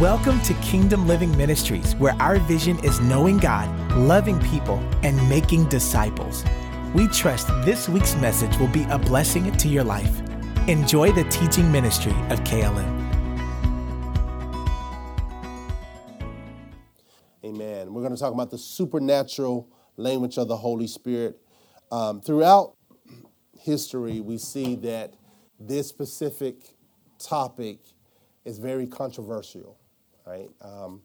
Welcome to Kingdom Living Ministries, where our vision is knowing God, loving people, and making disciples. We trust this week's message will be a blessing to your life. Enjoy the teaching ministry of KLM. Amen. We're going to talk about the supernatural language of the Holy Spirit. Um, throughout history, we see that this specific topic is very controversial, right? Um,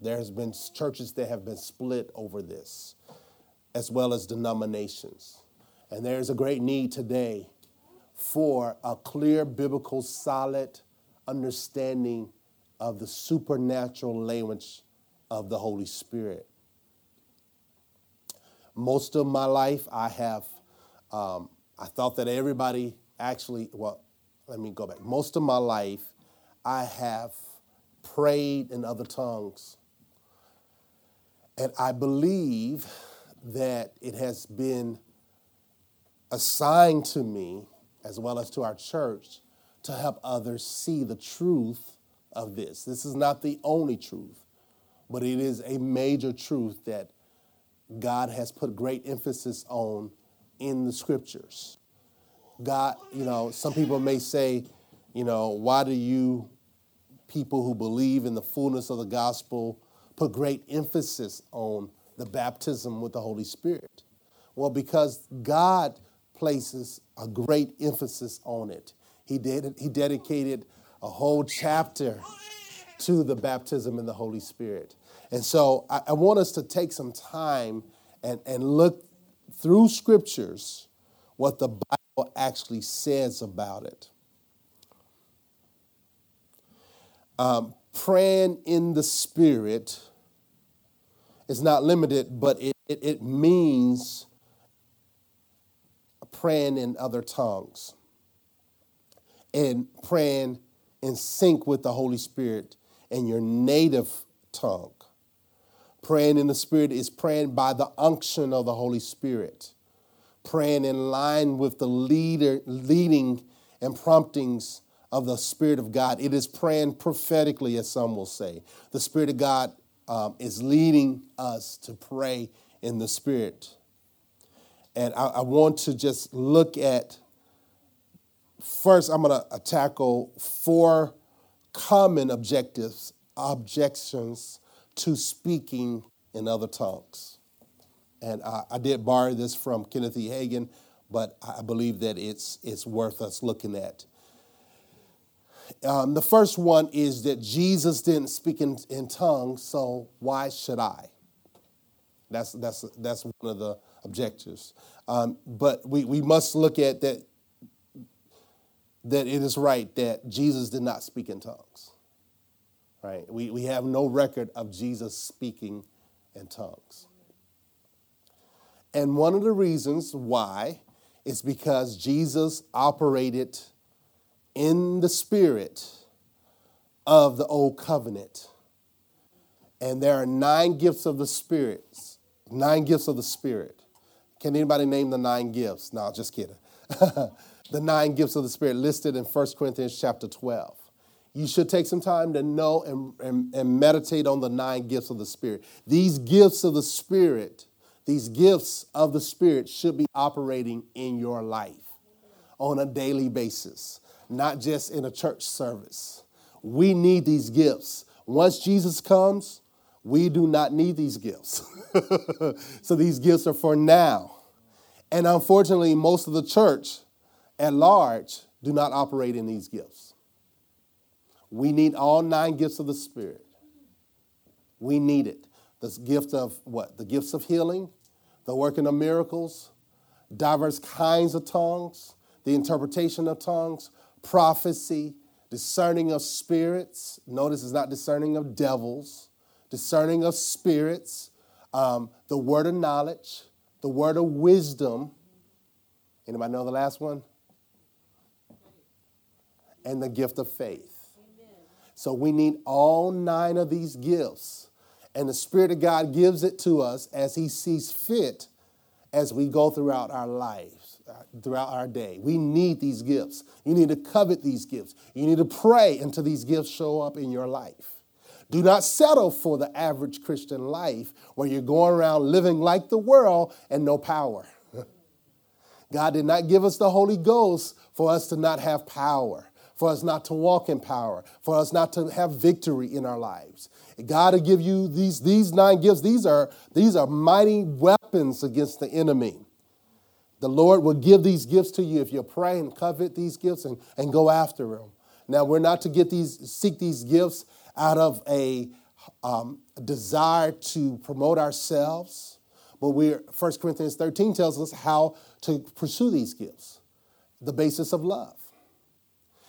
there has been churches that have been split over this, as well as denominations. And there is a great need today for a clear, biblical, solid understanding of the supernatural language of the Holy Spirit. Most of my life, I have, um, I thought that everybody actually, well, let me go back. Most of my life, I have prayed in other tongues. And I believe that it has been assigned to me, as well as to our church, to help others see the truth of this. This is not the only truth, but it is a major truth that God has put great emphasis on in the scriptures. God, you know, some people may say, you know, why do you people who believe in the fullness of the gospel put great emphasis on the baptism with the Holy Spirit? Well, because God places a great emphasis on it. He did he dedicated a whole chapter to the baptism in the Holy Spirit. And so I, I want us to take some time and, and look through scriptures what the Bible actually says about it. Um, praying in the Spirit is not limited, but it, it, it means praying in other tongues and praying in sync with the Holy Spirit in your native tongue. Praying in the Spirit is praying by the unction of the Holy Spirit, praying in line with the leader, leading and promptings of the Spirit of God. It is praying prophetically, as some will say. The Spirit of God um, is leading us to pray in the Spirit. And I, I want to just look at first, I'm going to tackle four common objectives, objections to speaking in other tongues. And I, I did borrow this from Kenneth E. Hagin, but I believe that it's, it's worth us looking at. Um, the first one is that Jesus didn't speak in, in tongues, so why should I? That's, that's, that's one of the objectives. Um, but we, we must look at that, that it is right that Jesus did not speak in tongues. Right? We, we have no record of Jesus speaking in tongues. And one of the reasons why is because Jesus operated in the spirit of the old covenant. And there are nine gifts of the spirits, nine gifts of the spirit. Can anybody name the nine gifts? No, just kidding. the nine gifts of the spirit listed in 1 Corinthians chapter 12. You should take some time to know and, and, and meditate on the nine gifts of the spirit. These gifts of the spirit, these gifts of the spirit should be operating in your life on a daily basis not just in a church service. We need these gifts. Once Jesus comes, we do not need these gifts. so these gifts are for now. And unfortunately, most of the church at large do not operate in these gifts. We need all nine gifts of the Spirit. We need it. The gift of what? The gifts of healing, the working of miracles, diverse kinds of tongues, the interpretation of tongues, prophecy, discerning of spirits. Notice it's not discerning of devils, discerning of spirits, um, the word of knowledge, the word of wisdom. Anybody know the last one? And the gift of faith. So we need all nine of these gifts. And the Spirit of God gives it to us as He sees fit as we go throughout our life throughout our day. We need these gifts. You need to covet these gifts. You need to pray until these gifts show up in your life. Do not settle for the average Christian life where you're going around living like the world and no power. God did not give us the Holy Ghost for us to not have power, for us not to walk in power, for us not to have victory in our lives. God will give you these, these nine gifts. These are, these are mighty weapons against the enemy. The Lord will give these gifts to you if you pray and covet these gifts and, and go after them. Now, we're not to get these, seek these gifts out of a um, desire to promote ourselves, but we're 1 Corinthians 13 tells us how to pursue these gifts, the basis of love.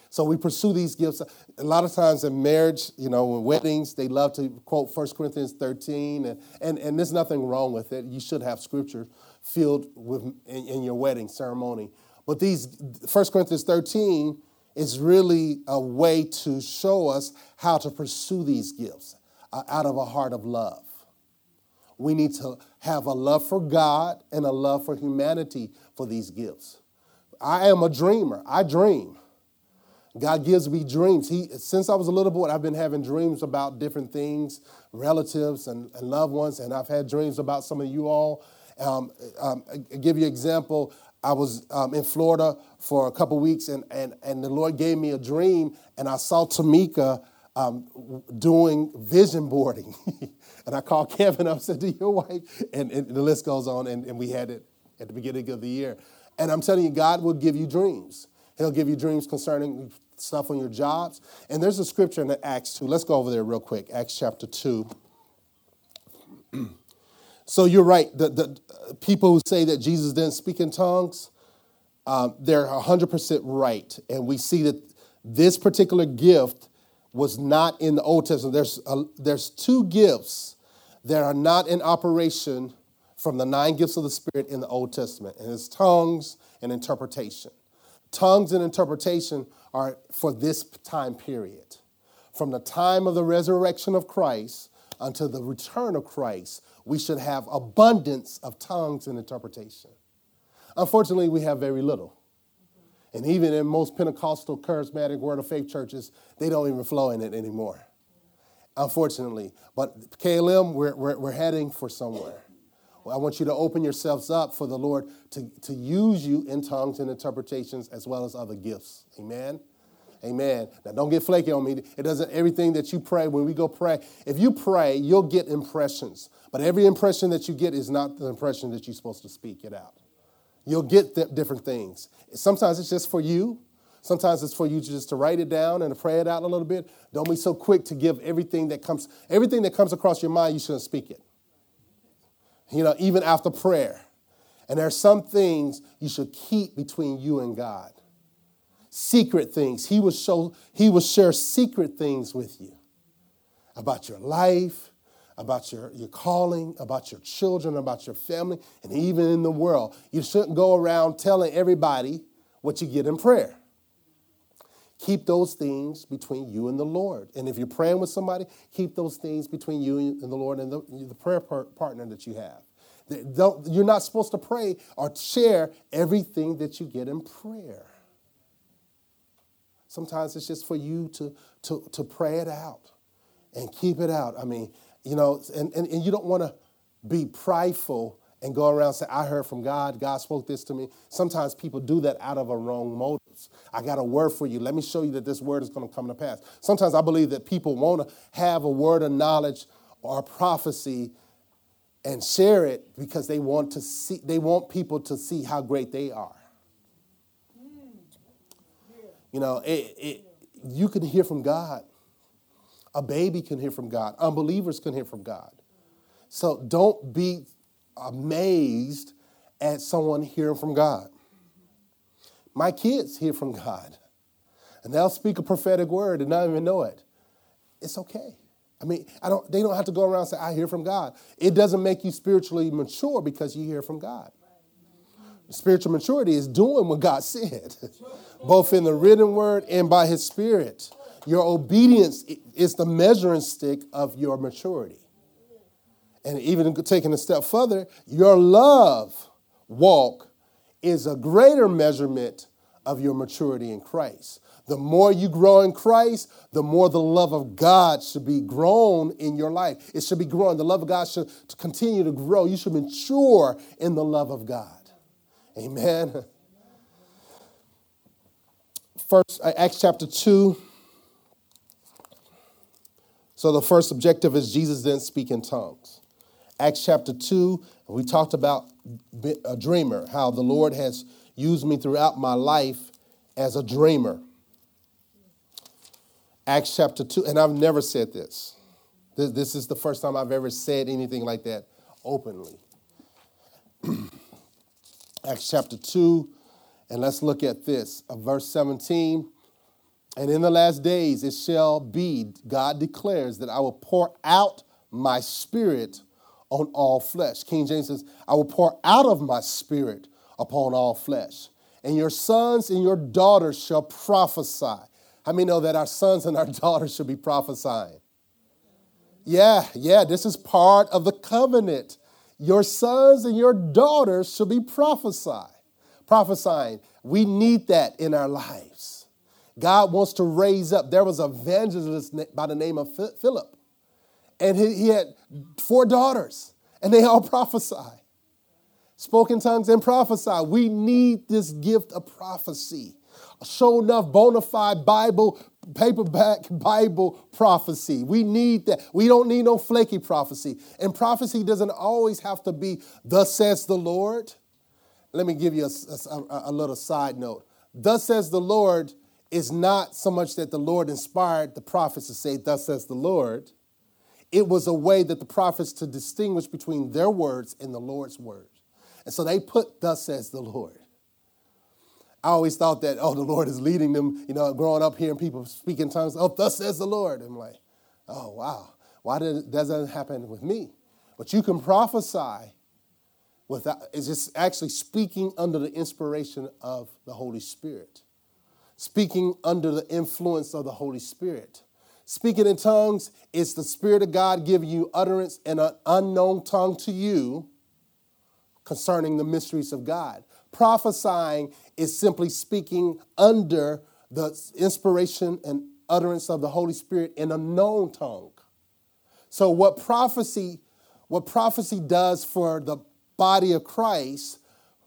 So we pursue these gifts. A lot of times in marriage, you know, in weddings, they love to quote 1 Corinthians 13, and, and, and there's nothing wrong with it. You should have scripture filled with in, in your wedding ceremony. But these 1 Corinthians 13 is really a way to show us how to pursue these gifts uh, out of a heart of love. We need to have a love for God and a love for humanity for these gifts. I am a dreamer. I dream. God gives me dreams. He, since I was a little boy, I've been having dreams about different things, relatives and, and loved ones, and I've had dreams about some of you all. Um, um, give you an example. I was um, in Florida for a couple weeks, and, and, and the Lord gave me a dream, and I saw Tamika um, doing vision boarding. and I called Kevin up, and said, to your wife? And, and, the list goes on, and, and we had it at the beginning of the year. And I'm telling you, God will give you dreams. He'll give you dreams concerning stuff on your jobs. And there's a scripture in Acts 2. Let's go over there real quick. Acts chapter 2. so you're right. The, the people who say that Jesus didn't speak in tongues, um, they're 100% right. And we see that this particular gift was not in the Old Testament. There's, a, there's two gifts that are not in operation from the nine gifts of the Spirit in the Old Testament, and it's tongues and interpretation. Tongues and interpretation are for this time period. From the time of the resurrection of Christ until the return of Christ, we should have abundance of tongues and interpretation. Unfortunately, we have very little. And even in most Pentecostal, charismatic, word of faith churches, they don't even flow in it anymore. Unfortunately. But KLM, we're, we're, we're heading for somewhere. I want you to open yourselves up for the Lord to, to use you in tongues and interpretations as well as other gifts. Amen. Amen. Now don't get flaky on me. It doesn't everything that you pray when we go pray. If you pray, you'll get impressions. But every impression that you get is not the impression that you're supposed to speak it out. You'll get th- different things. Sometimes it's just for you. Sometimes it's for you just to write it down and to pray it out a little bit. Don't be so quick to give everything that comes everything that comes across your mind, you shouldn't speak it you know, even after prayer. And there are some things you should keep between you and God. Secret things. He will show, he will share secret things with you about your life, about your, your calling, about your children, about your family, and even in the world. You shouldn't go around telling everybody what you get in prayer. Keep those things between you and the Lord. And if you're praying with somebody, keep those things between you and the Lord and the, the prayer partner that you have. You're not supposed to pray or share everything that you get in prayer. Sometimes it's just for you to, to, to pray it out and keep it out. I mean, you know, and, and, and you don't want to be prideful and go around and say, I heard from God, God spoke this to me. Sometimes people do that out of a wrong motives. I got a word for you. Let me show you that this word is going to come to pass. Sometimes I believe that people want to have a word of knowledge or prophecy and share it because they want to see they want people to see how great they are. You know, it, it, you can hear from God. A baby can hear from God. Unbelievers can hear from God. So don't be amazed at someone hearing from God. My kids hear from God, and they'll speak a prophetic word and not even know it. It's okay. I mean, I don't, they don't have to go around and say, I hear from God. It doesn't make you spiritually mature because you hear from God. Spiritual maturity is doing what God said, both in the written word and by his spirit. Your obedience is the measuring stick of your maturity. And even taking a step further, your love walk is a greater measurement of your maturity in Christ. The more you grow in Christ, the more the love of God should be grown in your life. It should be growing. The love of God should continue to grow. You should mature in the love of God. Amen. First, uh, Acts chapter 2. So the first objective is Jesus didn't speak in tongues. Acts chapter 2, we talked about a dreamer, how the Lord has used me throughout my life as a dreamer. Acts chapter 2, and I've never said this. This, this is the first time I've ever said anything like that openly. Acts chapter 2, and let's look at this. Uh, verse 17. And in the last days it shall be, God declares, that I will pour out my spirit on all flesh. King James says, I will pour out of my spirit upon all flesh. And your sons and your daughters shall prophesy. How many know that our sons and our daughters should be prophesying? Yeah, yeah, this is part of the covenant. Your sons and your daughters shall be prophesy, prophesying. We need that in our lives. God wants to raise up. There was a evangelist by the name of Philip, and he, had four daughters, and they all prophesy. Spoken tongues and prophesy. We need this gift of prophecy show enough bona fide Bible, paperback Bible prophecy. We need that. We don't need no flaky prophecy. And prophecy doesn't always have to be, thus says the Lord. Let me give you a, a, a little side note. Thus says the Lord is not so much that the Lord inspired the prophets to say, Thus says the Lord. It was a way that the prophets to distinguish between their words and the Lord's words. And so they put, Thus says the Lord. I always thought that, oh, the Lord is leading them, you know, growing up hearing people speak in tongues. Oh, thus says the Lord. I'm like, oh, wow. Why does that happen with me? But you can prophesy without, it's just actually speaking under the inspiration of the Holy Spirit, speaking under the influence of the Holy Spirit. Speaking in tongues is the Spirit of God giving you utterance in an unknown tongue to you concerning the mysteries of God. Prophesying is simply speaking under the inspiration and utterance of the Holy Spirit in a known tongue. So what prophecy what prophecy does for the body of Christ,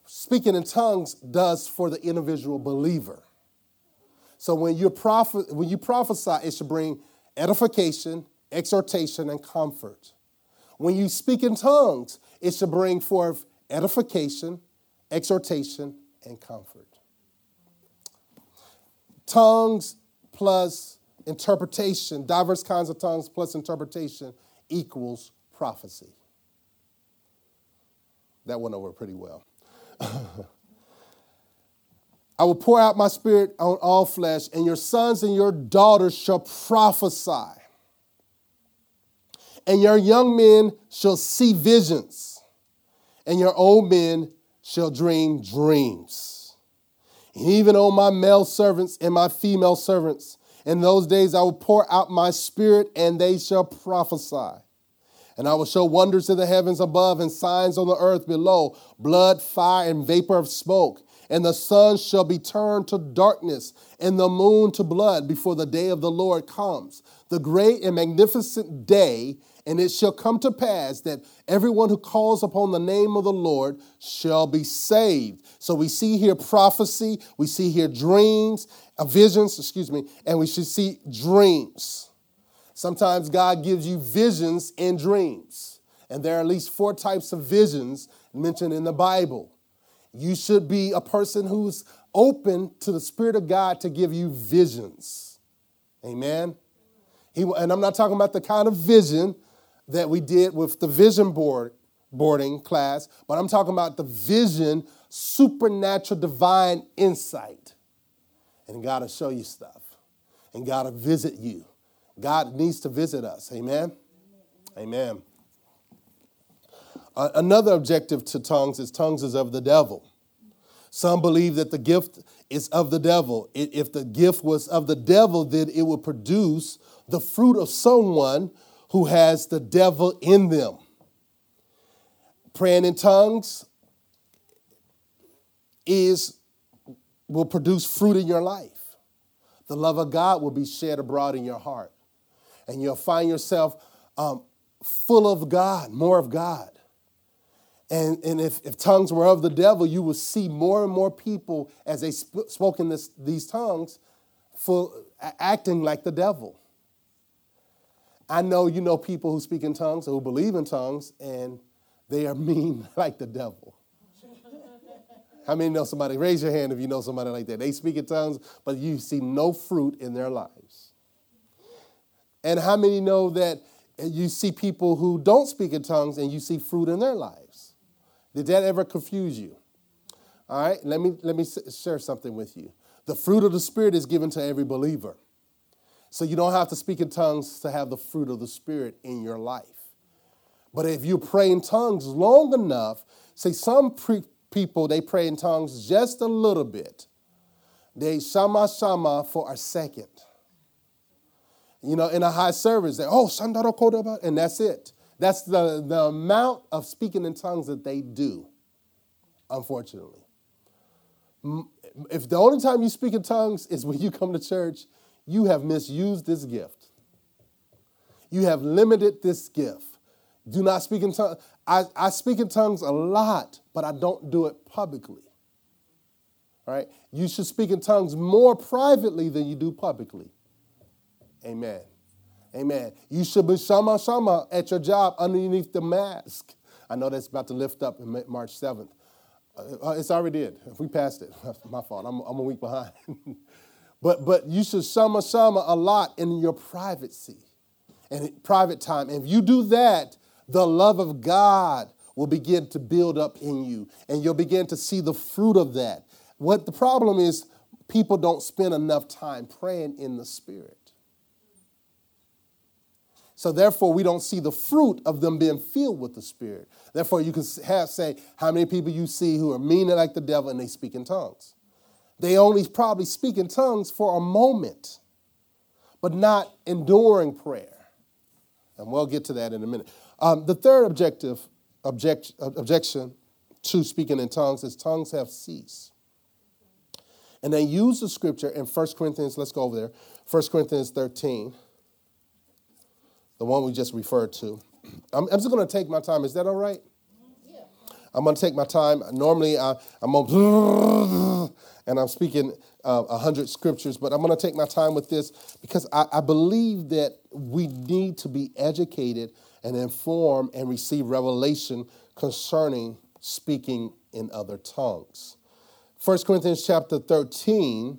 speaking in tongues does for the individual believer. So when you prophet when you prophesy it should bring edification, exhortation and comfort. When you speak in tongues, it should bring forth edification, exhortation, and comfort. Tongues plus interpretation, diverse kinds of tongues plus interpretation equals prophecy. That went over pretty well. I will pour out my spirit on all flesh, and your sons and your daughters shall prophesy, and your young men shall see visions, and your old men shall dream dreams. And even on my male servants and my female servants, in those days I will pour out my spirit, and they shall prophesy. And I will show wonders in the heavens above and signs on the earth below blood, fire, and vapor of smoke. And the sun shall be turned to darkness, and the moon to blood before the day of the Lord comes, the great and magnificent day and it shall come to pass that everyone who calls upon the name of the Lord shall be saved. So we see here prophecy, we see here dreams, uh, visions, excuse me, and we should see dreams. Sometimes God gives you visions and dreams. And there are at least four types of visions mentioned in the Bible. You should be a person who's open to the Spirit of God to give you visions. Amen. He, and I'm not talking about the kind of vision that we did with the vision board boarding class, but I'm talking about the vision, supernatural divine insight. And God will show you stuff. And God will visit you. God needs to visit us. Amen. Amen. Uh, another objective to tongues is tongues is of the devil. Some believe that the gift is of the devil. If the gift was of the devil, then it would produce the fruit of someone who has the devil in them. Praying in tongues is will produce fruit in your life. The love of God will be shed abroad in your heart. And you'll find yourself um, full of God, more of God. And, and if, if tongues were of the devil, you will see more and more people as they sp- spoke in this, these tongues full, acting like the devil. I know you know people who speak in tongues, or who believe in tongues, and they are mean like the devil. How many know somebody? Raise your hand if you know somebody like that. They speak in tongues, but you see no fruit in their lives. And how many know that you see people who don't speak in tongues and you see fruit in their lives? Did that ever confuse you? All right, let me, let me share something with you. The fruit of the Spirit is given to every believer. So you don't have to speak in tongues to have the fruit of the Spirit in your life. But if you pray in tongues long enough, say some pre- people, they pray in tongues just a little bit. They shama shama for a second. You know, in a high service, they, oh, and that's it. That's the, the amount of speaking in tongues that they do, unfortunately. If the only time you speak in tongues is when you come to church, you have misused this gift. You have limited this gift. Do not speak in tongues. I, I speak in tongues a lot, but I don't do it publicly. Right? You should speak in tongues more privately than you do publicly. Amen. Amen. You should be shama shama at your job underneath the mask. I know that's about to lift up March 7th. Uh, it's already did. We passed it, my fault. I'm, I'm a week behind. but but you should shama shama a lot in your privacy and private time. And if you do that, the love of God will begin to build up in you, and you'll begin to see the fruit of that. What the problem is, people don't spend enough time praying in the Spirit. So therefore, we don't see the fruit of them being filled with the Spirit. Therefore, you can have say how many people you see who are mean like the devil and they speak in tongues. They only probably speak in tongues for a moment, but not enduring prayer. And we'll get to that in a minute. Um, the third objective object, objection to speaking in tongues is tongues have ceased. And they use the scripture in 1 Corinthians, let's go over there, 1 Corinthians 13, the one we just referred to. I'm, I'm just going to take my time. Is that all right? Yeah. I'm going to take my time. Normally, I, I'm going to, and I'm speaking uh, 100 scriptures, but I'm going to take my time with this because I, I believe that we need to be educated and informed and receive revelation concerning speaking in other tongues. 1 Corinthians chapter 13,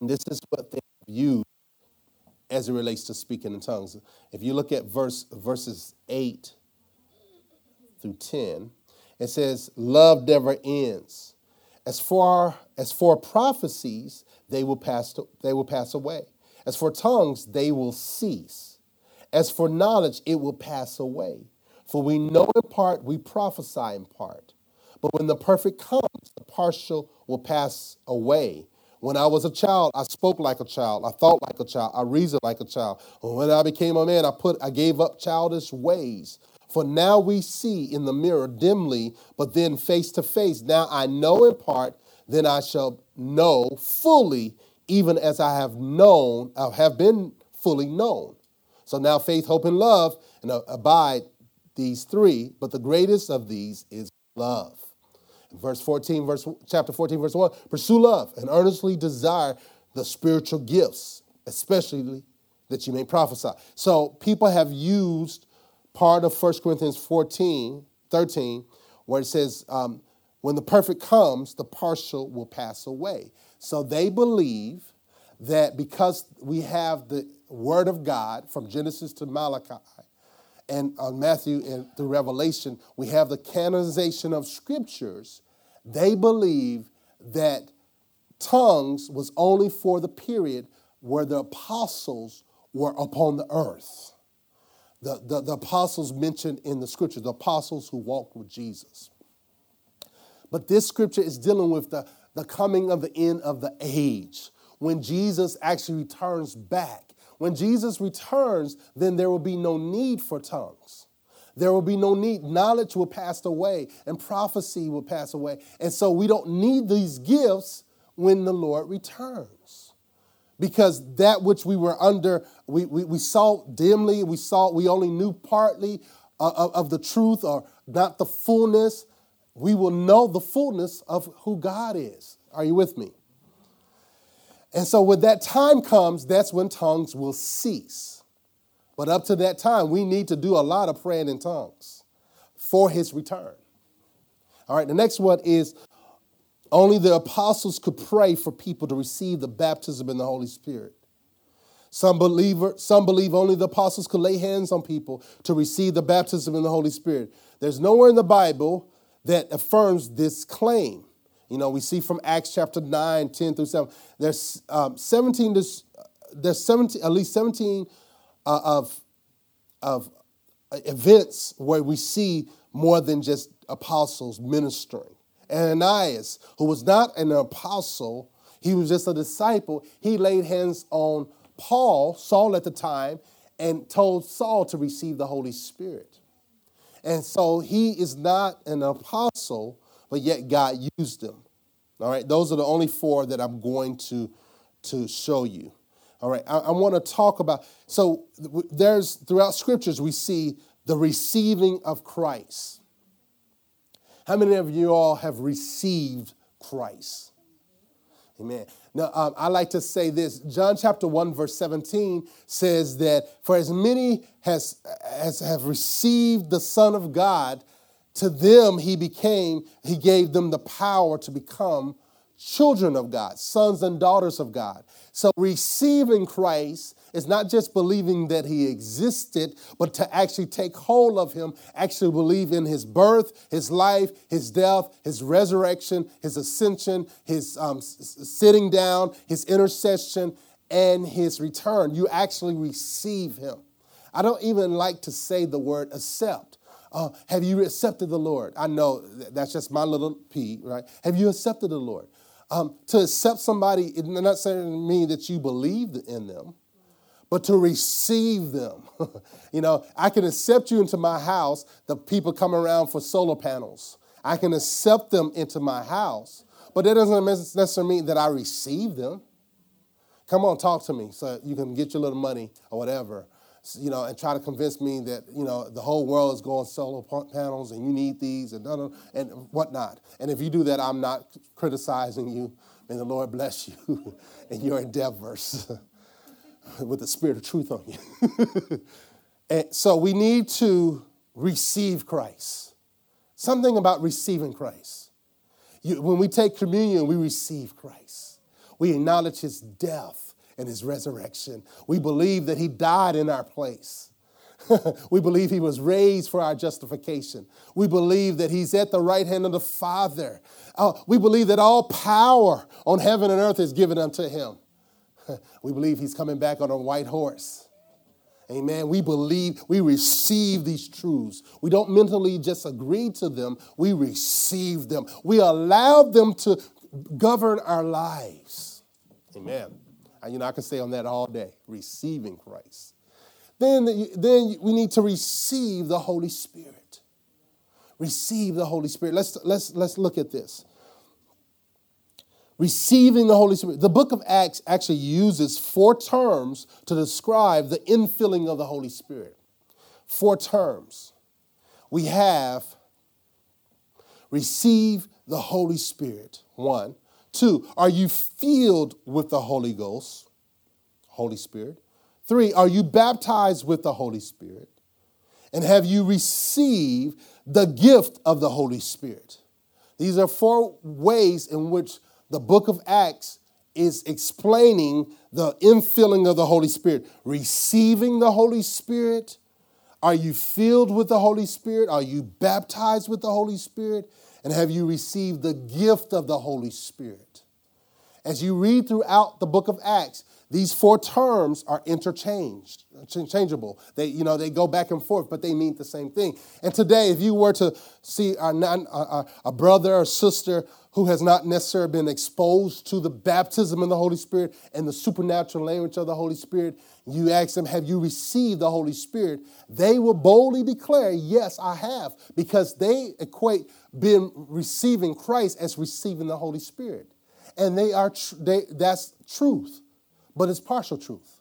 and this is what they used as it relates to speaking in tongues. If you look at verse verses 8 through 10, it says, Love never ends. As far as for prophecies, they will pass, they will pass away. As for tongues, they will cease. As for knowledge, it will pass away. For we know in part, we prophesy in part. But when the perfect comes, the partial will pass away. When I was a child, I spoke like a child, I thought like a child, I reasoned like a child. When I became a man, I put I gave up childish ways. For now we see in the mirror dimly, but then face to face. Now I know in part, then I shall know fully, even as I have known, I have been fully known. So now faith, hope, and love and uh, abide these three, but the greatest of these is love. Verse 14, verse chapter 14, verse 1, pursue love and earnestly desire the spiritual gifts, especially that you may prophesy. So people have used part of 1 Corinthians 14, 13, where it says, um, when the perfect comes, the partial will pass away. So they believe that because we have the Word of God from Genesis to Malachi and on Matthew and through Revelation, we have the canonization of scriptures. They believe that tongues was only for the period where the apostles were upon the earth. The, the, the apostles mentioned in the scripture, the apostles who walked with Jesus. But this scripture is dealing with the, the coming of the end of the age, when Jesus actually returns back when Jesus returns, then there will be no need for tongues. There will be no need. Knowledge will pass away and prophecy will pass away. And so we don't need these gifts when the Lord returns. Because that which we were under, we, we, we saw dimly, we saw, we only knew partly uh, of, of the truth or not the fullness. We will know the fullness of who God is. Are you with me? And so when that time comes, that's when tongues will cease. But up to that time, we need to do a lot of praying in tongues for his return. All right, the next one is only the apostles could pray for people to receive the baptism in the Holy Spirit. Some, believer, some believe only the apostles could lay hands on people to receive the baptism in the Holy Spirit. There's nowhere in the Bible that affirms this claim. You know, we see from Acts chapter 9, 10 through 7, there's um, 17, there's 17, at least 17 uh, of, of events where we see more than just apostles ministering. Ananias, who was not an apostle, he was just a disciple, he laid hands on Paul, Saul at the time, and told Saul to receive the Holy Spirit. And so he is not an apostle, but yet God used him. All right, those are the only four that I'm going to, to show you. All right, I, I want to talk about, so there's, throughout scriptures, we see the receiving of Christ. How many of you all have received Christ? Amen. Now, um, I like to say this. John chapter 1, verse 17 says that for as many as, as have received the Son of God, to them he became, he gave them the power to become children of God, sons and daughters of God. So receiving Christ is not just believing that he existed, but to actually take hold of him, actually believe in his birth, his life, his death, his resurrection, his ascension, his um, sitting down, his intercession, and his return. You actually receive him. I don't even like to say the word accept. Uh, have you accepted the Lord? I know that's just my little p, right? Have you accepted the Lord? Um, to accept somebody, it not saying mean that you believe in them, but to receive them. you know, I can accept you into my house, the people come around for solar panels. I can accept them into my house, but that doesn't necessarily mean that I receive them. Come on, talk to me so you can get your little money or whatever you know, and try to convince me that, you know, the whole world is going solar panels and you need these and, and whatnot. And if you do that, I'm not criticizing you. May the Lord bless you in your endeavors with the spirit of truth on you. and so we need to receive Christ. Something about receiving Christ. You, when we take communion, we receive Christ. We acknowledge his death and his resurrection. We believe that he died in our place. we believe he was raised for our justification. We believe that he's at the right hand of the Father. Uh, we believe that all power on heaven and earth is given unto him. we believe he's coming back on a white horse. Amen. We believe, we receive these truths. We don't mentally just agree to them, we receive them. We allow them to govern our lives. Amen. You know, I can stay on that all day, receiving Christ. Then, then we need to receive the Holy Spirit. Receive the Holy Spirit. Let's, let's, let's look at this. Receiving the Holy Spirit. The book of Acts actually uses four terms to describe the infilling of the Holy Spirit. Four terms. We have receive the Holy Spirit, one. Two, are you filled with the Holy Ghost, Holy Spirit? Three, are you baptized with the Holy Spirit? And have you received the gift of the Holy Spirit? These are four ways in which the book of Acts is explaining the infilling of the Holy Spirit. Receiving the Holy Spirit. Are you filled with the Holy Spirit? Are you baptized with the Holy Spirit? And have you received the gift of the Holy Spirit? As you read throughout the book of Acts, these four terms are interchanged. They, you know, they go back and forth, but they mean the same thing. And today, if you were to see a, a, a brother or sister who has not necessarily been exposed to the baptism in the Holy Spirit and the supernatural language of the Holy Spirit, you ask them, Have you received the Holy Spirit? They will boldly declare, Yes, I have, because they equate being receiving Christ as receiving the Holy Spirit. And they are tr- they, that's truth but it's partial truth.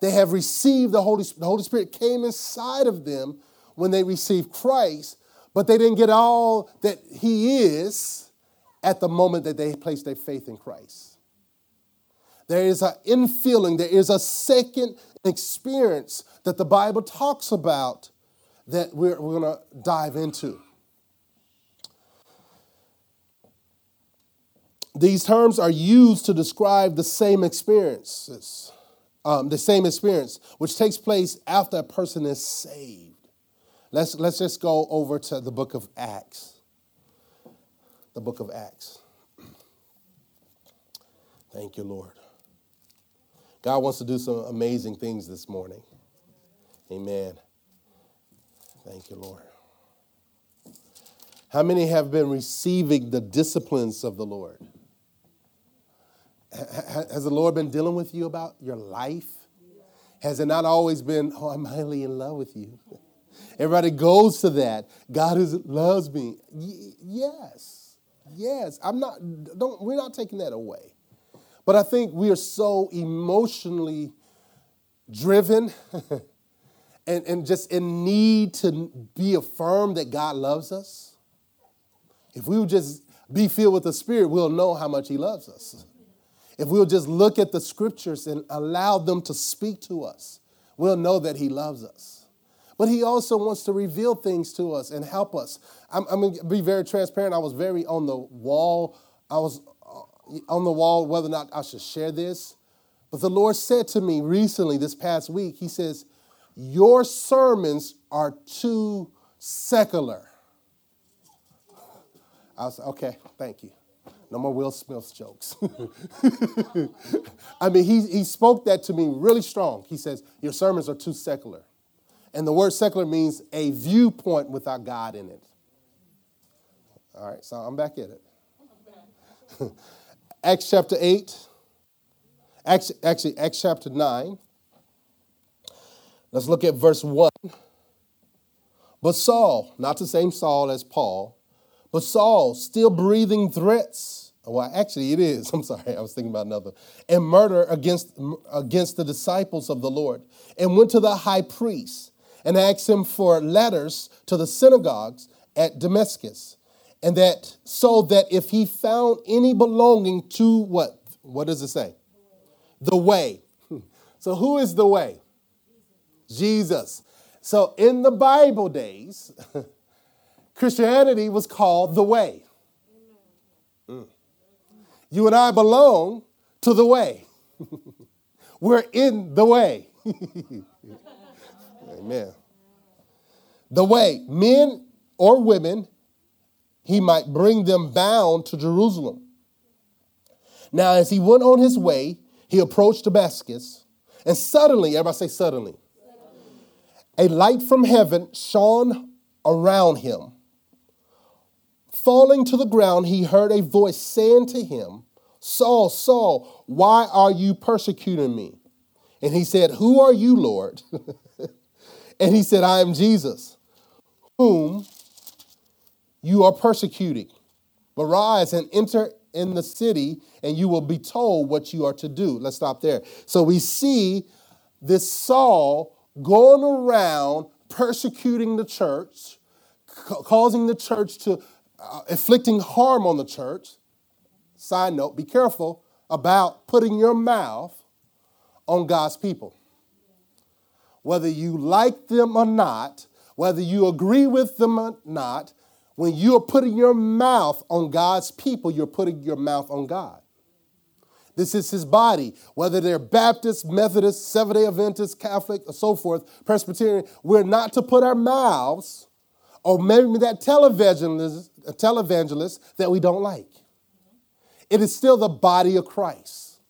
They have received the Holy Spirit. The Holy Spirit came inside of them when they received Christ, but they didn't get all that He is at the moment that they placed their faith in Christ. There is an infilling, there is a second experience that the Bible talks about that we're, we're going to dive into. These terms are used to describe the same experiences, um, the same experience, which takes place after a person is saved. Let's, let's just go over to the book of Acts. The book of Acts. Thank you, Lord. God wants to do some amazing things this morning. Amen. Thank you, Lord. How many have been receiving the disciplines of the Lord? Has the Lord been dealing with you about your life? Has it not always been, oh, I'm highly in love with you? Everybody goes to that. God is, loves me. Y- yes, yes. I'm not. Don't. We're not taking that away. But I think we are so emotionally driven and, and just in need to be affirmed that God loves us. If we would just be filled with the Spirit, we'll know how much He loves us. If we'll just look at the scriptures and allow them to speak to us, we'll know that He loves us. But He also wants to reveal things to us and help us. I'm, I'm going to be very transparent. I was very on the wall. I was uh, on the wall whether or not I should share this. But the Lord said to me recently, this past week, He says, Your sermons are too secular. I was okay, thank you. No more Will Smith jokes. I mean, he, he spoke that to me really strong. He says, Your sermons are too secular. And the word secular means a viewpoint without God in it. All right, so I'm back at it. Acts chapter 8, Acts, actually, Acts chapter 9. Let's look at verse 1. But Saul, not the same Saul as Paul, but Saul, still breathing threats oh, well, actually, it is. I'm sorry, I was thinking about another. And murder against, against the disciples of the Lord, and went to the high priest and asked him for letters to the synagogues at Damascus, and that so that if he found any belonging to what? What does it say? The way. So who is the way? Jesus. So in the Bible days, Christianity was called the way. Mm. You and I belong to the way. We're in the way. Amen. The way, men or women, he might bring them bound to Jerusalem. Now, as he went on his way, he approached Damascus, and suddenly, everybody say suddenly, a light from heaven shone around him. Falling to the ground, he heard a voice saying to him, Saul, Saul, why are you persecuting me? And he said, Who are you, Lord? and he said, I am Jesus, whom you are persecuting. But rise and enter in the city, and you will be told what you are to do. Let's stop there. So we see this Saul going around persecuting the church, causing the church to uh, inflicting harm on the church. Side note, be careful about putting your mouth on God's people. Whether you like them or not, whether you agree with them or not, when you're putting your mouth on God's people, you're putting your mouth on God. This is his body. Whether they're Baptist, Methodist, Seventh day Adventist, Catholic, or so forth, Presbyterian, we're not to put our mouths or maybe that televangelist, televangelist that we don't like. it is still the body of Christ.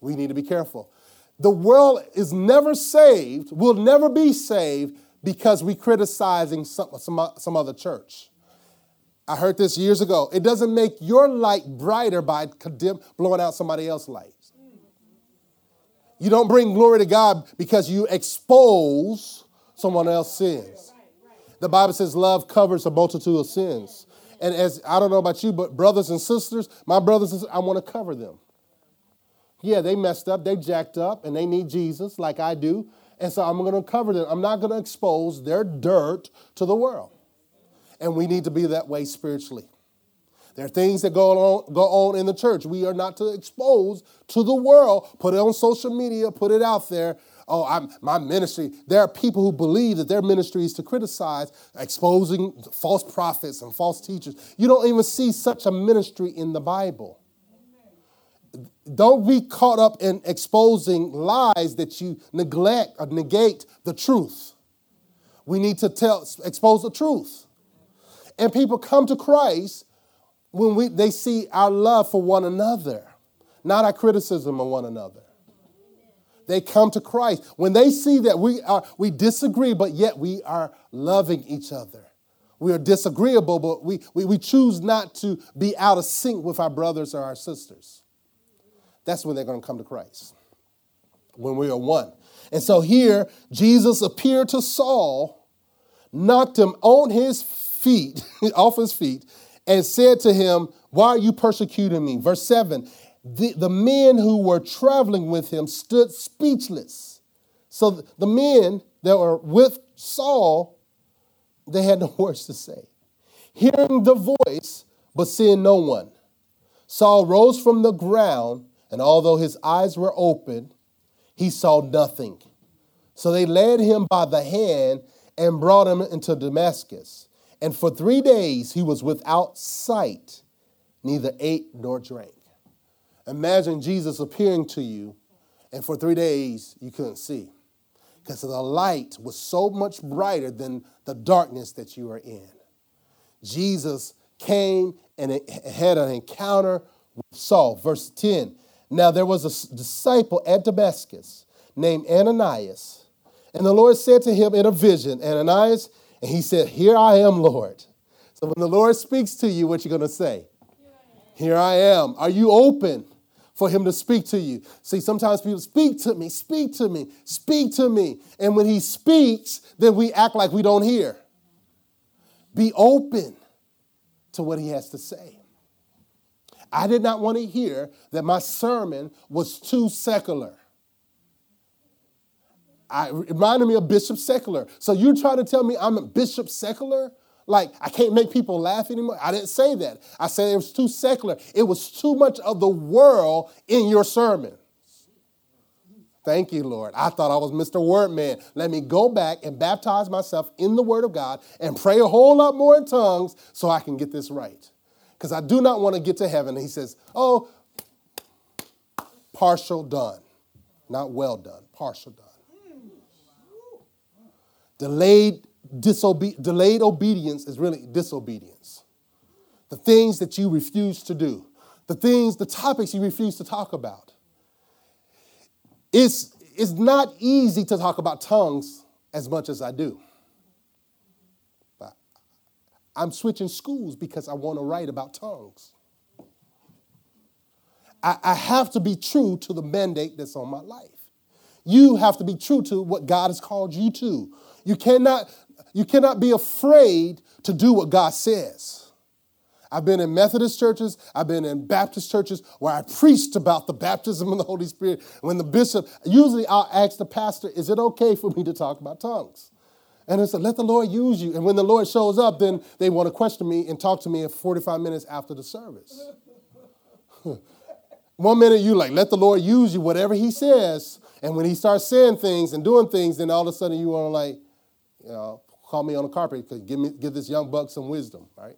We need to be careful. The world is never saved, will never be saved because we're criticizing some, some, some other church. I heard this years ago. It doesn't make your light brighter by condemn, blowing out somebody else's light. You don't bring glory to God because you expose someone else's sins. The Bible says love covers a multitude of sins. And as I don't know about you, but brothers and sisters, my brothers and sisters, I want to cover them. Yeah, they messed up, they jacked up, and they need Jesus like I do. And so I'm going to cover them. I'm not going to expose their dirt to the world. And we need to be that way spiritually. There are things that go on, go on in the church. We are not to expose to the world, put it on social media, put it out there. Oh, I'm, my ministry. There are people who believe that their ministry is to criticize, exposing false prophets and false teachers. You don't even see such a ministry in the Bible don't be caught up in exposing lies that you neglect or negate the truth. We need to tell, expose the truth. And people come to Christ when we, they see our love for one another, not our criticism of one another. They come to Christ when they see that we are we disagree, but yet we are loving each other. We are disagreeable, but we, we, we choose not to be out of sync with our brothers or our sisters that's when they're going to come to Christ, when we are one. And so here, Jesus appeared to Saul, knocked him on his feet, off his feet, and said to him, Why are you persecuting me? Verse 7 the, the men who were traveling with him stood speechless. So the men that were with Saul, they had no words to say. Hearing the voice, but seeing no one, Saul rose from the ground and although his eyes were open, he saw nothing. So they led him by the hand and brought him into Damascus. And for three days he was without sight, neither ate nor drank. Imagine Jesus appearing to you, and for three days you couldn't see. Because the light was so much brighter than the darkness that you were in. Jesus came and had an encounter with Saul. Verse 10 now there was a disciple at Damascus named Ananias. And the Lord said to him in a vision, Ananias, and he said, Here I am, Lord. So when the Lord speaks to you, what you are going to say? Here I am. Are you open for him to speak to you? See, sometimes people speak to me, speak to me, speak to me. And when he speaks, then we act like we don't hear. Be open to what he has to say. I did not want to hear that my sermon was too secular. I, it reminded me of Bishop Secular. So you're trying to tell me I'm a Bishop Secular? Like I can't make people laugh anymore? I didn't say that. I said it was too secular. It was too much of the world in your sermon. Thank you, Lord. I thought I was Mr. Wordman. Let me go back and baptize myself in the Word of God and pray a whole lot more in tongues so I can get this right because I do not want to get to heaven. And he says, Oh, partial done. Not well done, partial done. Delayed, disobe- delayed obedience is really disobedience. The things that you refuse to do, the things, the topics you refuse to talk about. It's, it's not easy to talk about tongues as much as I do. But I'm switching schools because I want to write about tongues. I, I have to be true to the mandate that's on my life. You have to be true to what God has called you to. You cannot, you cannot be afraid to do what God says. I've been in Methodist churches, I've been in Baptist churches where I preached about the baptism of the Holy Spirit. When the bishop, usually I'll ask the pastor, is it okay for me to talk about tongues? And it's like, let the Lord use you. And when the Lord shows up, then they want to question me and talk to me in 45 minutes after the service. One minute you like, let the Lord use you, whatever he says. And when he starts saying things and doing things, then all of a sudden you want to like, you know, call me on the carpet give me give this young buck some wisdom, right?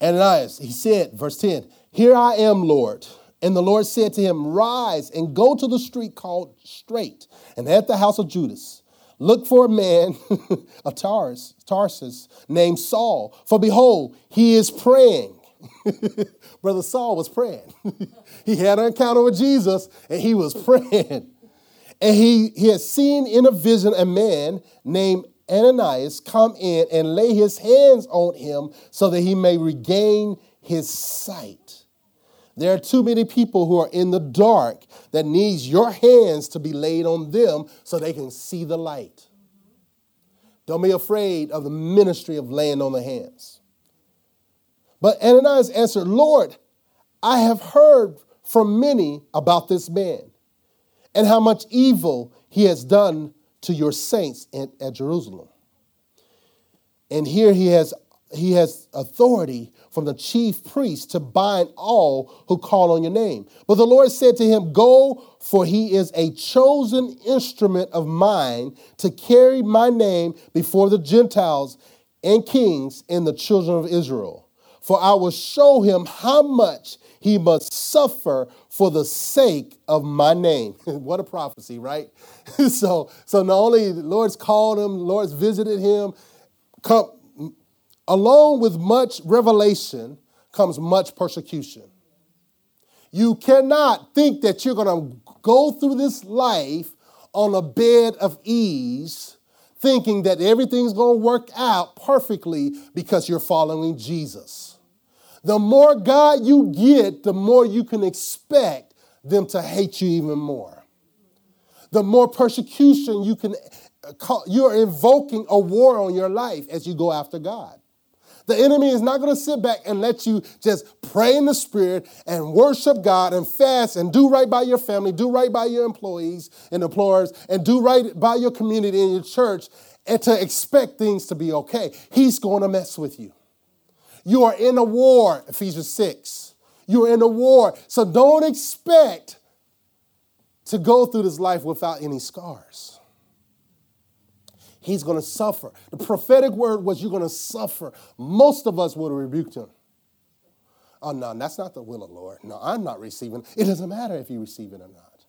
Ananias, he said, verse 10, Here I am, Lord. And the Lord said to him, Rise and go to the street called Straight, and at the house of Judas. Look for a man of Tarsus, Tarsus named Saul, for behold, he is praying. Brother Saul was praying. he had an encounter with Jesus and he was praying. And he, he had seen in a vision a man named Ananias come in and lay his hands on him so that he may regain his sight. There are too many people who are in the dark that needs your hands to be laid on them so they can see the light. Don't be afraid of the ministry of laying on the hands. But Ananias answered, Lord, I have heard from many about this man and how much evil he has done to your saints at, at Jerusalem. And here he has, he has authority from the chief priest to bind all who call on your name. But the Lord said to him, Go, for he is a chosen instrument of mine to carry my name before the Gentiles and kings and the children of Israel. For I will show him how much he must suffer for the sake of my name. what a prophecy, right? so, so not only the Lord's called him, the Lord's visited him, come, along with much revelation comes much persecution. You cannot think that you're going to go through this life on a bed of ease, thinking that everything's going to work out perfectly because you're following Jesus. The more God you get, the more you can expect them to hate you even more. The more persecution you can uh, call, you're invoking a war on your life as you go after God. The enemy is not going to sit back and let you just pray in the spirit and worship God and fast and do right by your family, do right by your employees and employers, and do right by your community and your church and to expect things to be okay. He's going to mess with you. You are in a war, Ephesians 6. You're in a war. So don't expect to go through this life without any scars. He's going to suffer. The prophetic word was you're going to suffer. Most of us would have rebuked him. Oh, no, that's not the will of the Lord. No, I'm not receiving. It doesn't matter if you receive it or not.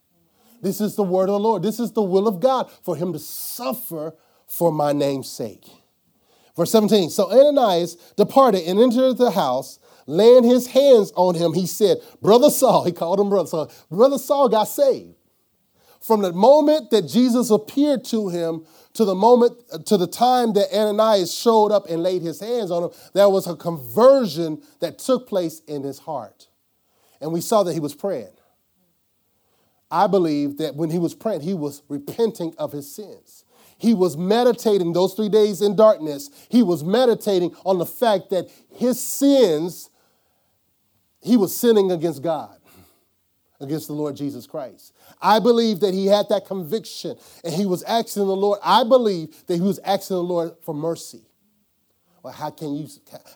This is the word of the Lord. This is the will of God for him to suffer for my name's sake. Verse 17 So Ananias departed and entered the house. Laying his hands on him, he said, Brother Saul, he called him Brother Saul. Brother Saul got saved. From the moment that Jesus appeared to him to the moment, to the time that Ananias showed up and laid his hands on him, there was a conversion that took place in his heart. And we saw that he was praying. I believe that when he was praying, he was repenting of his sins. He was meditating those three days in darkness. He was meditating on the fact that his sins, he was sinning against God, against the Lord Jesus Christ. I believe that he had that conviction and he was asking the Lord, I believe that he was asking the Lord for mercy. Well, how can you,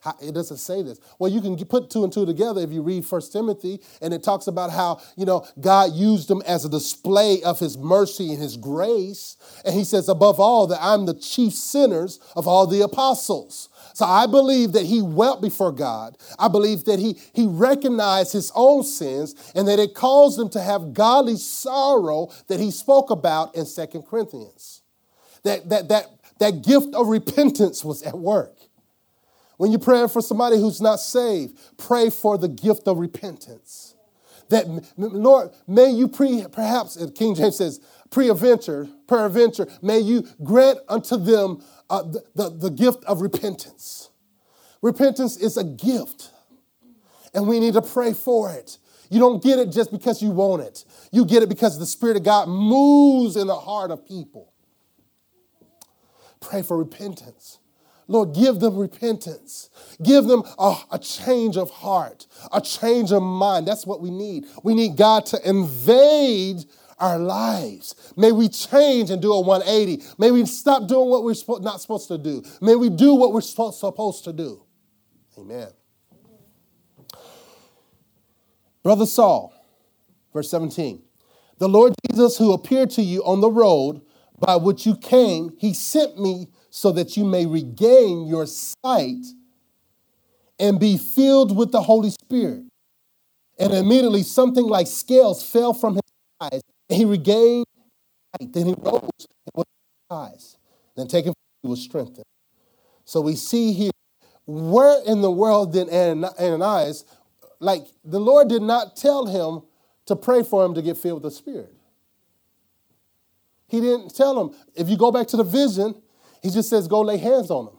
how, it doesn't say this. Well, you can put two and two together if you read First Timothy, and it talks about how, you know, God used them as a display of his mercy and his grace. And he says, above all, that I'm the chief sinners of all the apostles. So I believe that he wept before God. I believe that he, he recognized his own sins and that it caused him to have godly sorrow that he spoke about in Second Corinthians. That, that, that, that gift of repentance was at work. When you're praying for somebody who's not saved, pray for the gift of repentance. That, Lord, may you pre, perhaps, King James says, pre-adventure, peradventure, may you grant unto them uh, the, the, the gift of repentance. Repentance is a gift, and we need to pray for it. You don't get it just because you want it. You get it because the Spirit of God moves in the heart of people. Pray for repentance. Lord, give them repentance. Give them a, a, change of heart, a change of mind. That's what we need. We need God to invade our lives. May we change and do a 180. May we stop doing what we're not supposed to do. May we do what we're supposed to do. Amen. Brother Saul, verse 17. The Lord Jesus, who appeared to you on the road by which you came, he sent me so that you may regain your sight and be filled with the Holy Spirit. And immediately something like scales fell from his eyes, and he regained sight. Then he rose and was eyes. Then taken, he was strengthened. So we see here, where in the world did Ananias, like the Lord did not tell him to pray for him to get filled with the Spirit. He didn't tell him. If you go back to the vision, he just says, go lay hands on him.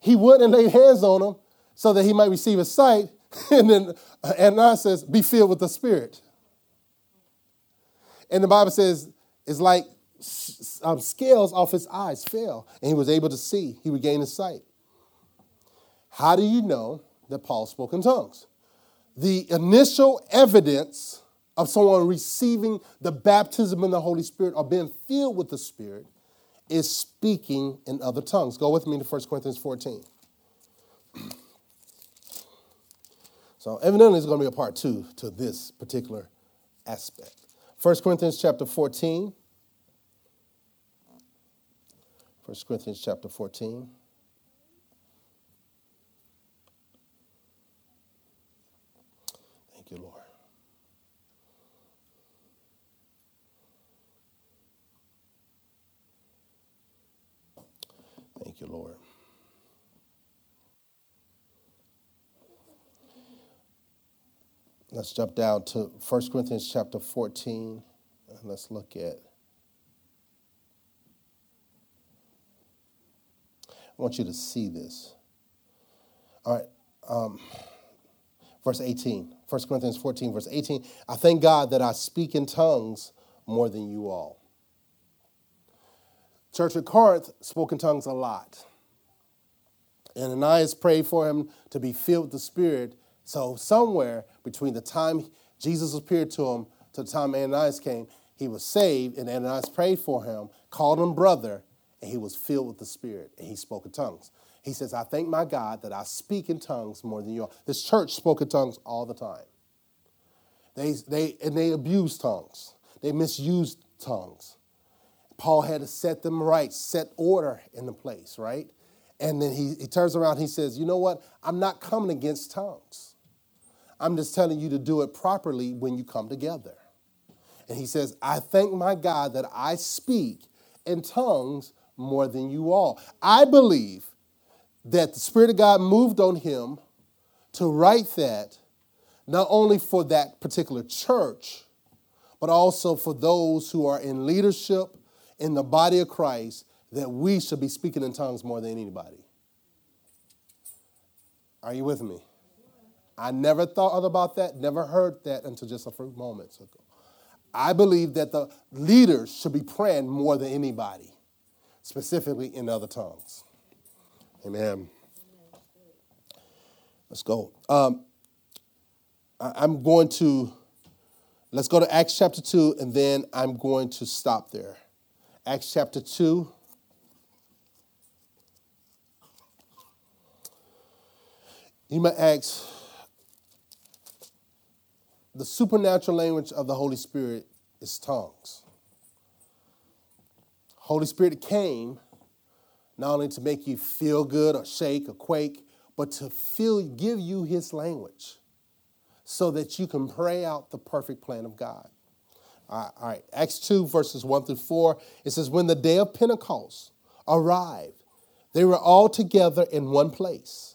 He and laid hands on him so that he might receive a sight. And then Ananias says, be filled with the Spirit. And the Bible says, it's like um, scales off his eyes fell, and he was able to see. He regained his sight. How do you know that Paul spoke in tongues? The initial evidence of someone receiving the baptism in the Holy Spirit or being filled with the Spirit is speaking in other tongues. Go with me to 1 Corinthians 14. So, evidently, there's going to be a part two to this particular aspect. 1 Corinthians chapter 14. 1 Corinthians chapter 14. Thank you, Lord. Thank you, Lord. Let's jump down to 1 Corinthians chapter 14 and let's look at. I want you to see this. All right. Um, verse 18. 1 Corinthians 14, verse 18. I thank God that I speak in tongues more than you all. Church at Corinth spoke in tongues a lot. And Ananias prayed for him to be filled with the Spirit. So, somewhere between the time Jesus appeared to him to the time Ananias came, he was saved, and Ananias prayed for him, called him brother, and he was filled with the Spirit, and he spoke in tongues. He says, I thank my God that I speak in tongues more than you all. This church spoke in tongues all the time. They, they, and they abused tongues. They misused tongues. Paul had to set them right, set order in the place, right? And then he, he turns around, he says, You know what? I'm not coming against tongues. I'm just telling you to do it properly when you come together. And he says, I thank my God that I speak in tongues more than you all. I believe that the Spirit of God moved on him to write that not only for that particular church, but also for those who are in leadership in the body of Christ, that we should be speaking in tongues more than anybody. Are you with me? I never thought about that, never heard that until just a few moments ago. I believe that the leaders should be praying more than anybody, specifically in other tongues. Amen. Let's go. Um, I'm going to, let's go to Acts chapter 2, and then I'm going to stop there. Acts chapter 2. You might ask, the supernatural language of the Holy Spirit is tongues. Holy Spirit came not only to make you feel good or shake or quake, but to feel, give you his language so that you can pray out the perfect plan of God. All right, Acts 2, verses 1 through 4, it says, When the day of Pentecost arrived, they were all together in one place.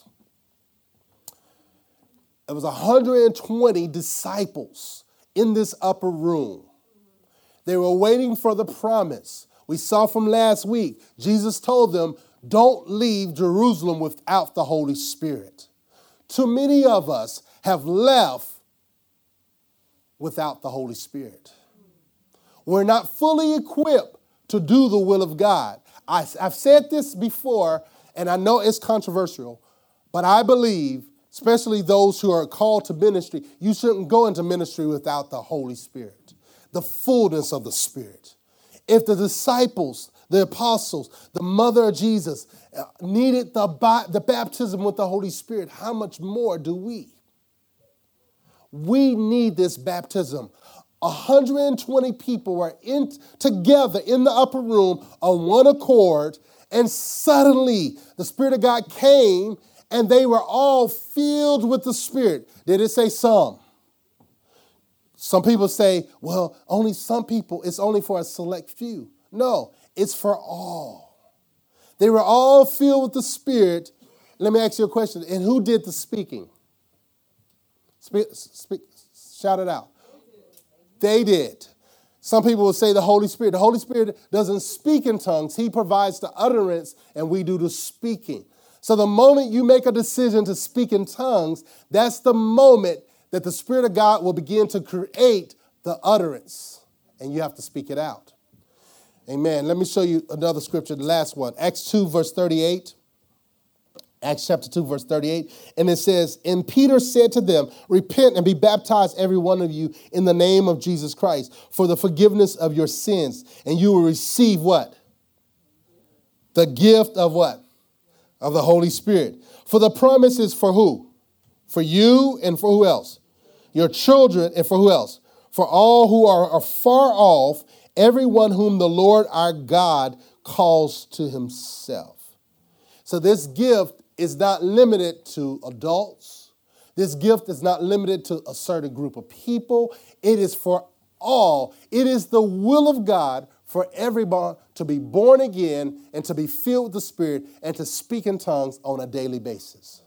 There was 120 disciples in this upper room. They were waiting for the promise. We saw from last week, Jesus told them, Don't leave Jerusalem without the Holy Spirit. Too many of us have left without the Holy Spirit. We're not fully equipped to do the will of God. I, have said this before, and I know it's controversial, but I believe especially those who are called to ministry, you shouldn't go into ministry without the Holy Spirit, the fullness of the Spirit. If the disciples the apostles, the mother of Jesus, uh, needed the, the baptism with the Holy Spirit. How much more do we? We need this baptism. 120 people were in, together in the upper room on one accord, and suddenly the Spirit of God came and they were all filled with the Spirit. Did it say some? Some people say, well, only some people, it's only for a select few. No, it's for all. They were all filled with the Spirit. Let me ask you a question. And who did the speaking? Speak, speak, shout it out. They did. Some people will say the Holy Spirit. The Holy Spirit doesn't speak in tongues, He provides the utterance, and we do the speaking. So the moment you make a decision to speak in tongues, that's the moment that the Spirit of God will begin to create the utterance, and you have to speak it out. Amen. Let me show you another scripture, the last one Acts 2, verse 38. Acts chapter 2, verse 38. And it says, And Peter said to them, Repent and be baptized, every one of you, in the name of Jesus Christ, for the forgiveness of your sins. And you will receive what? The gift of what? Of the Holy Spirit. For the promise is for who? For you and for who else? Your children and for who else? For all who are, are far off, everyone whom the Lord our God calls to himself. So this gift is not limited to adults. This gift is not limited to a certain group of people. It is for all. It is the will of God for everyone to be born again and to be filled with the Spirit and to speak in tongues on a daily basis.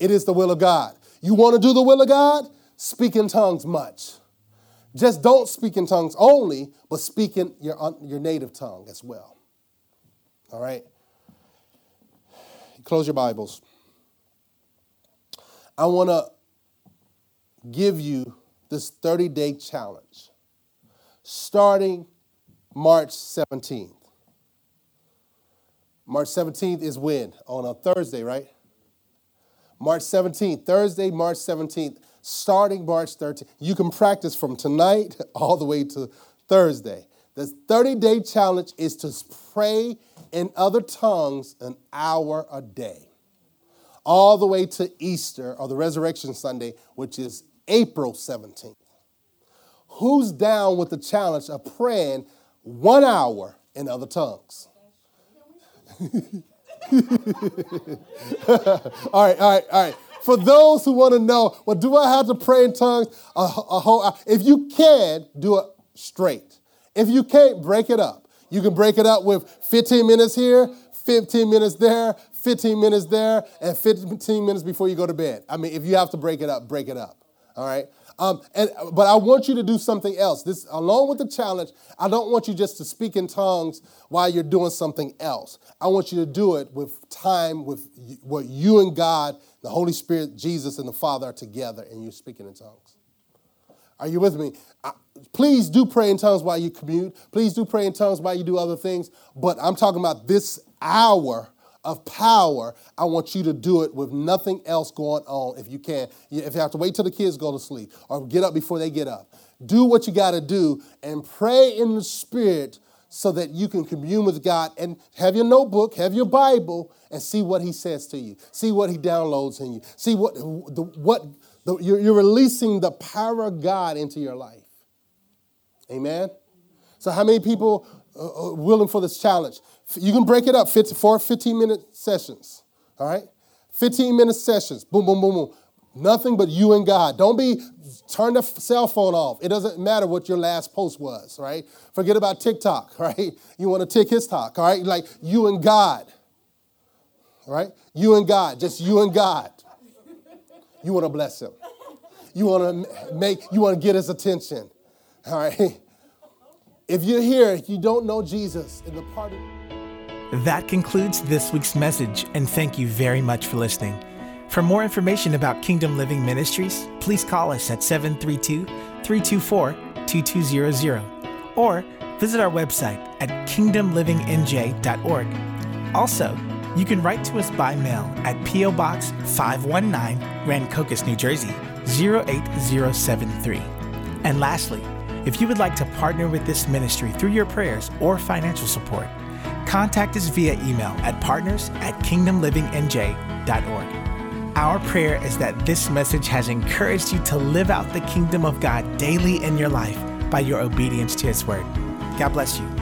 It is the will of God. You want to do the will of God? Speak in tongues much. Just don't speak in tongues only, but speak in your, your native tongue as well. All right? Close your Bibles. I want to give you this 30 day challenge starting March 17th. March 17th is when? On a Thursday, right? March 17th, Thursday, March 17th, starting March 13th. You can practice from tonight all the way to Thursday. The 30 day challenge is to pray in other tongues an hour a day, all the way to Easter or the Resurrection Sunday, which is April 17th. Who's down with the challenge of praying one hour in other tongues? all right, all right, all right. For those who want to know, well, do I have to pray in tongues a, a whole hour? If you can, do it straight. If you can't, break it up. You can break it up with 15 minutes here, 15 minutes there, 15 minutes there, and 15 minutes before you go to bed. I mean, if you have to break it up, break it up. All right. Um, and but I want you to do something else. This, along with the challenge, I don't want you just to speak in tongues while you're doing something else. I want you to do it with time with what you and God, the Holy Spirit, Jesus, and the Father are together, and you're speaking in tongues. Are you with me? I, please do pray in tongues while you commute. Please do pray in tongues while you do other things. But I'm talking about this hour of power. I want you to do it with nothing else going on if you can. If you have to wait till the kids go to sleep or get up before they get up, do what you got to do and pray in the Spirit so that you can commune with God and have your notebook, have your Bible, and see what He says to you. See what He downloads in you. See what the, what the, you're, you're releasing the power of God into your life. Amen? So, how many people are willing for this challenge? You can break it up four 15 minute sessions. All right? 15 minute sessions. Boom, boom, boom, boom. Nothing but you and God. Don't be, turn the cell phone off. It doesn't matter what your last post was, right? Forget about TikTok, right? You want to tick his talk, all right? Like you and God, right? You and God, just you and God. You want to bless him. You want to make, you want to get his attention. All right. If you're here, if you don't know Jesus in the party. That concludes this week's message, and thank you very much for listening. For more information about Kingdom Living Ministries, please call us at 732 324 2200 or visit our website at kingdomlivingnj.org. Also, you can write to us by mail at P.O. Box 519, Rancocas, New Jersey 08073. And lastly, If you would like to partner with this ministry through your prayers or financial support, contact us via email at partners at kingdomlivingnj.org. Our prayer is that this message has encouraged you to live out the kingdom of God daily in your life by your obedience to His word. God bless you.